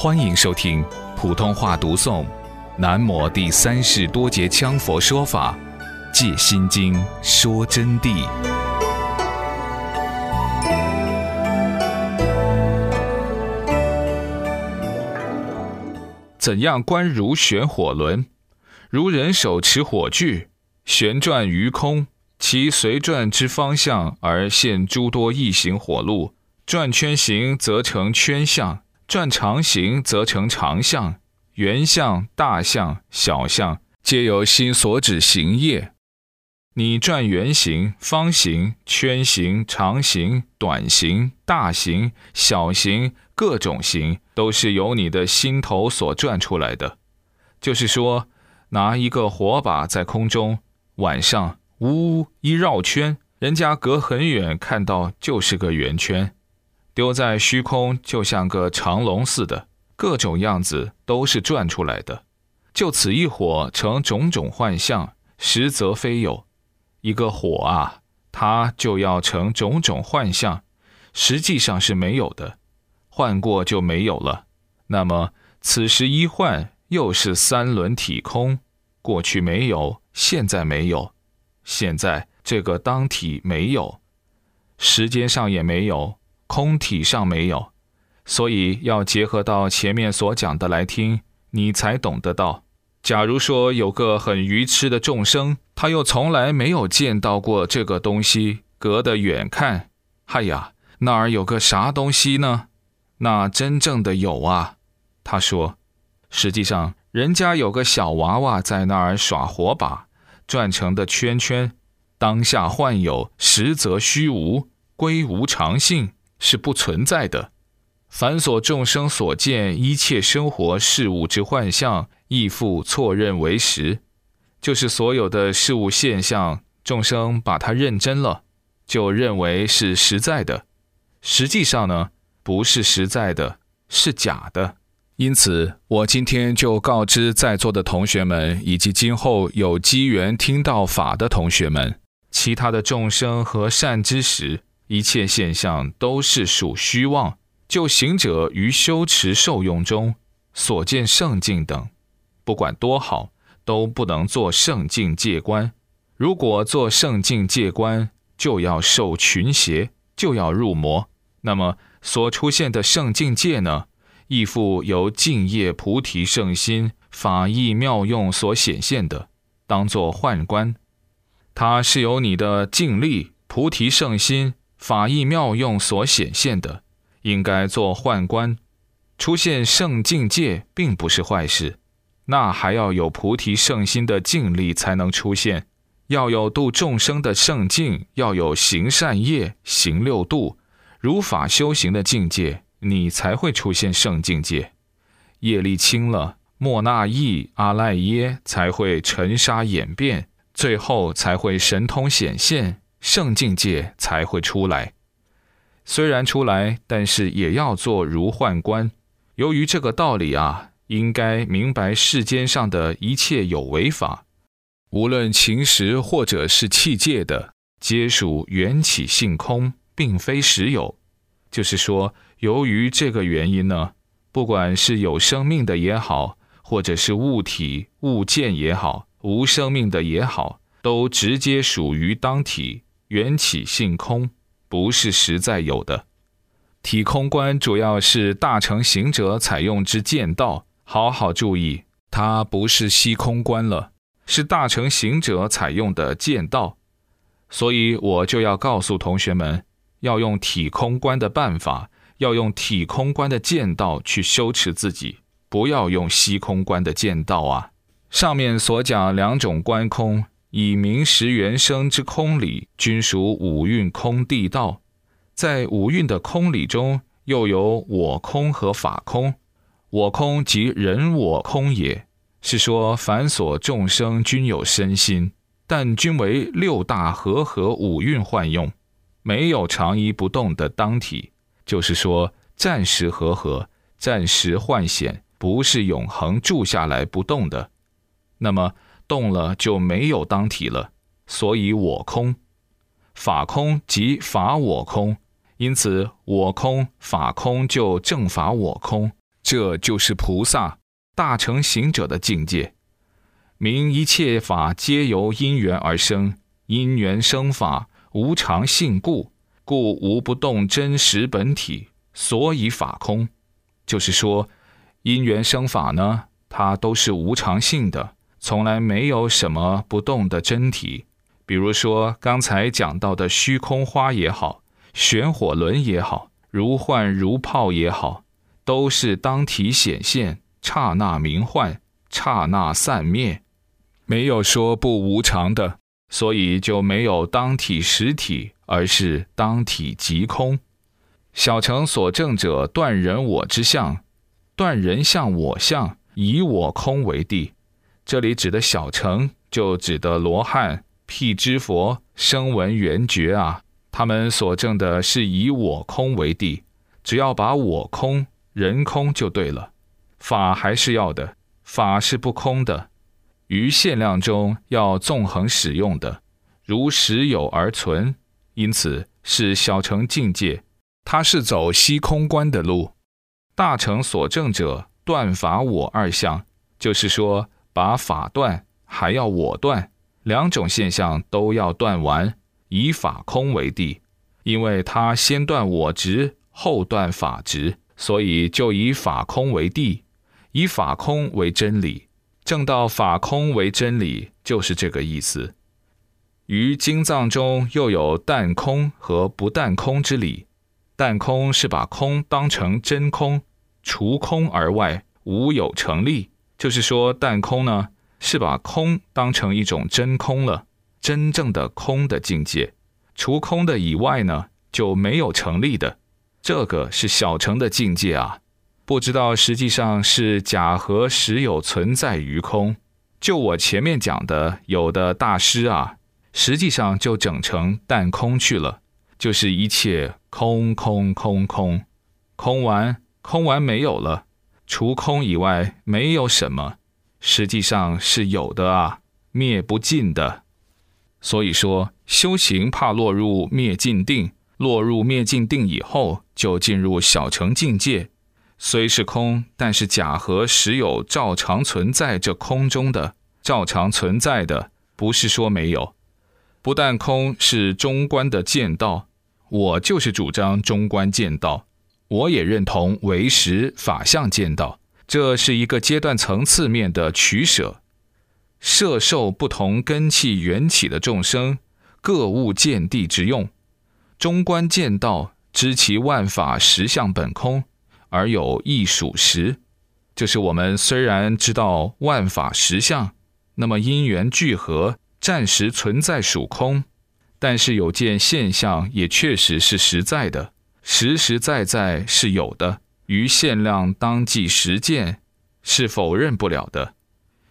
欢迎收听普通话读诵《南摩第三世多杰羌佛说法·戒心经》说真谛。怎样观如旋火轮？如人手持火炬，旋转于空，其随转之方向而现诸多异形火路。转圈形则成圈相，转长形则成长相。圆相、大相、小相，皆由心所指行业。你转圆形、方形、圈形、长形、短形、大形、小形，各种形，都是由你的心头所转出来的。就是说，拿一个火把在空中，晚上呜一绕圈，人家隔很远看到就是个圆圈，丢在虚空就像个长龙似的，各种样子都是转出来的。就此一火成种种幻象，实则非有。一个火啊，它就要成种种幻象，实际上是没有的，幻过就没有了。那么此时一幻，又是三轮体空，过去没有，现在没有，现在这个当体没有，时间上也没有，空体上没有，所以要结合到前面所讲的来听，你才懂得到。假如说有个很愚痴的众生，他又从来没有见到过这个东西，隔得远看，嗨呀，那儿有个啥东西呢？那真正的有啊。他说，实际上人家有个小娃娃在那儿耍火把，转成的圈圈，当下幻有，实则虚无，归无常性，是不存在的。凡所众生所见一切生活事物之幻象。亦复错认为实，就是所有的事物现象，众生把它认真了，就认为是实在的。实际上呢，不是实在的，是假的。因此，我今天就告知在座的同学们，以及今后有机缘听到法的同学们，其他的众生和善知识，一切现象都是属虚妄。就行者于修持受用中所见圣境等。不管多好，都不能做圣境界观。如果做圣境界观，就要受群邪，就要入魔。那么所出现的圣境界呢？亦复由净业菩提圣心法义妙用所显现的，当作幻观。它是由你的净力菩提圣心法义妙用所显现的，应该做宦官。出现圣境界，并不是坏事。那还要有菩提圣心的净力才能出现，要有度众生的圣境，要有行善业、行六度、如法修行的境界，你才会出现圣境界。业力轻了，莫那意、阿赖耶才会尘沙演变，最后才会神通显现，圣境界才会出来。虽然出来，但是也要做如幻观。由于这个道理啊。应该明白世间上的一切有为法，无论情实或者是器界的，皆属缘起性空，并非实有。就是说，由于这个原因呢，不管是有生命的也好，或者是物体物件也好，无生命的也好，都直接属于当体缘起性空，不是实在有的。体空观主要是大乘行者采用之见道。好好注意，它不是虚空观了，是大乘行者采用的剑道，所以我就要告诉同学们，要用体空观的办法，要用体空观的剑道去修持自己，不要用虚空观的剑道啊。上面所讲两种观空，以明实原生之空理，均属五蕴空地道，在五蕴的空理中，又有我空和法空。我空即人我空也，是说凡所众生均有身心，但均为六大和合五蕴幻用，没有长一不动的当体。就是说暂时和合，暂时幻显，不是永恒住下来不动的。那么动了就没有当体了，所以我空、法空即法我空，因此我空、法空就正法我空。这就是菩萨大成行者的境界。明一切法皆由因缘而生，因缘生法，无常性故，故无不动真实本体，所以法空。就是说，因缘生法呢，它都是无常性的，从来没有什么不动的真体。比如说刚才讲到的虚空花也好，玄火轮也好，如幻如泡也好，都是当体显现，刹那明幻，刹那散灭。没有说不无常的，所以就没有当体实体，而是当体即空。小乘所证者断人我之相，断人相我相，以我空为地。这里指的小乘，就指的罗汉、辟支佛、声闻缘觉啊，他们所证的是以我空为地，只要把我空、人空就对了。法还是要的，法是不空的。于限量中要纵横使用的，如实有而存，因此是小乘境界。它是走虚空观的路。大乘所证者断法我二相，就是说把法断，还要我断，两种现象都要断完，以法空为地。因为他先断我执，后断法执，所以就以法空为地，以法空为真理。正道法空为真理，就是这个意思。于经藏中又有淡空和不淡空之理。淡空是把空当成真空，除空而外无有成立。就是说，但空呢是把空当成一种真空了，真正的空的境界。除空的以外呢就没有成立的。这个是小乘的境界啊。不知道实际上是假和实有存在于空。就我前面讲的，有的大师啊，实际上就整成淡空去了，就是一切空空空空，空完空完没有了，除空以外没有什么，实际上是有的啊，灭不尽的。所以说修行怕落入灭尽定，落入灭尽定以后，就进入小乘境界。虽是空，但是假和实有照常存在这空中的，照常存在的，不是说没有。不但空是中观的见道，我就是主张中观见道，我也认同唯识法相见道，这是一个阶段层次面的取舍。摄受不同根器缘起的众生，各物见地之用。中观见道，知其万法实相本空。而有亦属实，就是我们虽然知道万法实相，那么因缘聚合，暂时存在属空，但是有件现象也确实是实在的，实实在在是有的，于限量当即实践，是否认不了的。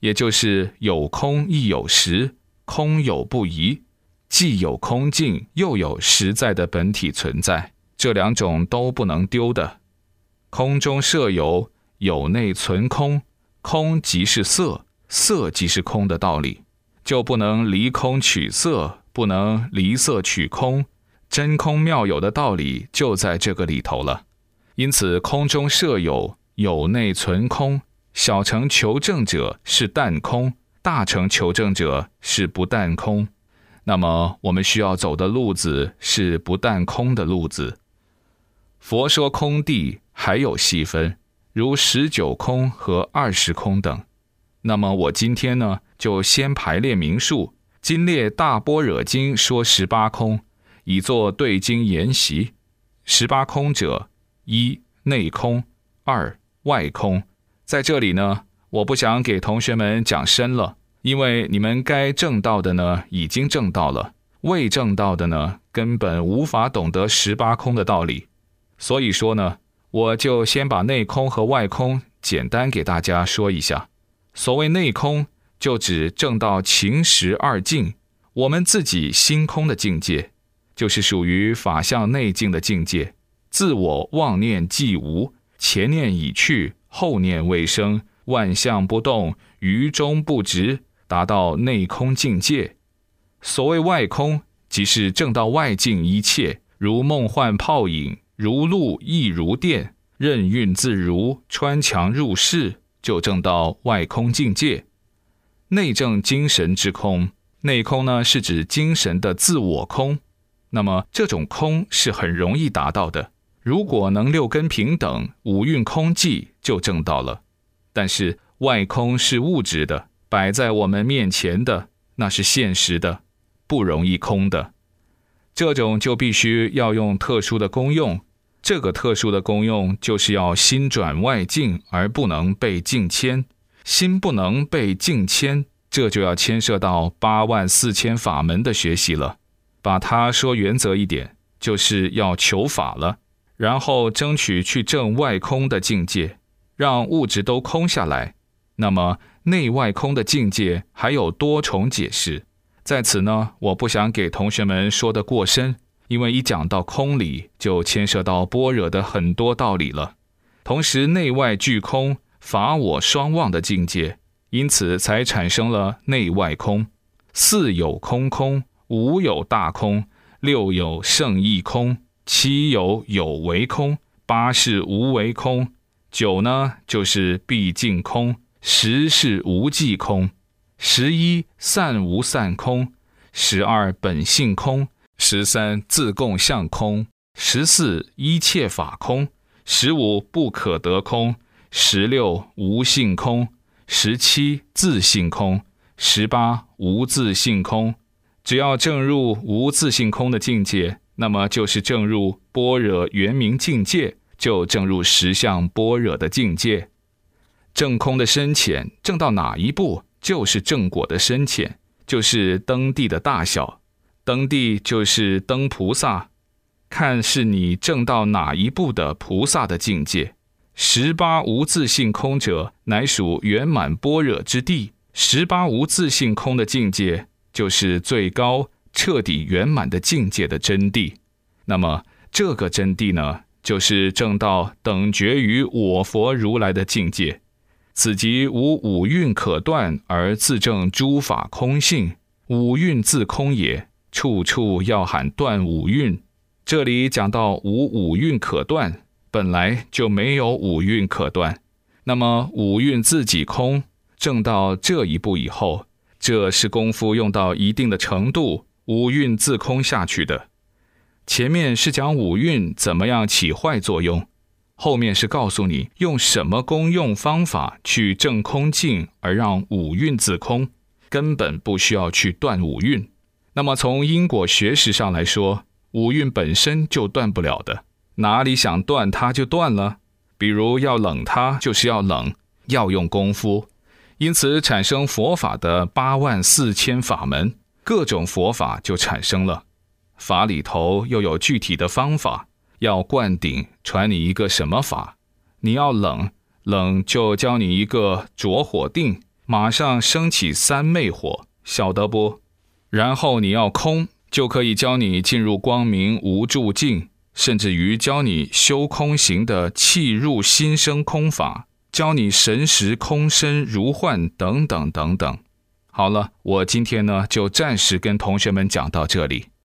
也就是有空亦有实，空有不疑，既有空境，又有实在的本体存在，这两种都不能丢的。空中设有有内存空，空即是色，色即是空的道理，就不能离空取色，不能离色取空，真空妙有的道理就在这个里头了。因此，空中设有有内存空，小乘求证者是淡空，大乘求证者是不淡空。那么，我们需要走的路子是不淡空的路子。佛说空地。还有细分，如十九空和二十空等。那么我今天呢，就先排列名数。今列大般若经说十八空，以作对经研习。十八空者：一内空，二外空。在这里呢，我不想给同学们讲深了，因为你们该证到的呢，已经证到了；未证到的呢，根本无法懂得十八空的道理。所以说呢。我就先把内空和外空简单给大家说一下。所谓内空，就指正到情识二境，我们自己心空的境界，就是属于法相内境的境界。自我妄念既无，前念已去，后念未生，万象不动，于中不执，达到内空境界。所谓外空，即是正到外境一切，如梦幻泡影。如露亦如电，任运自如，穿墙入室，就证到外空境界。内证精神之空，内空呢是指精神的自我空。那么这种空是很容易达到的。如果能六根平等，五蕴空寂，就证到了。但是外空是物质的，摆在我们面前的，那是现实的，不容易空的。这种就必须要用特殊的功用。这个特殊的功用就是要心转外境，而不能被境牵。心不能被境牵，这就要牵涉到八万四千法门的学习了。把它说原则一点，就是要求法了，然后争取去证外空的境界，让物质都空下来。那么内外空的境界还有多重解释，在此呢，我不想给同学们说的过深，因为一讲到空理，就牵涉到般若的很多道理了。同时，内外俱空。法我双忘的境界，因此才产生了内外空。似有空空，五有大空，六有圣意空，七有有为空，八是无为空，九呢就是毕竟空，十是无际空，十一散无散空，十二本性空，十三自共相空，十四一切法空，十五不可得空。十六无性空，十七自性空，十八无自性空。只要证入无自性空的境界，那么就是证入般若圆明境界，就证入实相般若的境界。证空的深浅，证到哪一步，就是正果的深浅，就是登地的大小。登地就是登菩萨，看是你证到哪一步的菩萨的境界。十八无自性空者，乃属圆满般若之地。十八无自性空的境界，就是最高彻底圆满的境界的真谛。那么，这个真谛呢，就是正道等觉于我佛如来的境界。此即无五蕴可断而自证诸法空性，五蕴自空也。处处要喊断五蕴。这里讲到无五蕴可断。本来就没有五蕴可断，那么五蕴自己空，证到这一步以后，这是功夫用到一定的程度，五蕴自空下去的。前面是讲五蕴怎么样起坏作用，后面是告诉你用什么功用方法去证空境，而让五蕴自空，根本不需要去断五蕴。那么从因果学识上来说，五蕴本身就断不了的。哪里想断它就断了，比如要冷它，就是要冷，要用功夫，因此产生佛法的八万四千法门，各种佛法就产生了。法里头又有具体的方法，要灌顶，传你一个什么法？你要冷，冷就教你一个着火定，马上升起三昧火，晓得不？然后你要空，就可以教你进入光明无住境。甚至于教你修空行的气入心生空法，教你神识空身如幻等等等等。好了，我今天呢就暂时跟同学们讲到这里。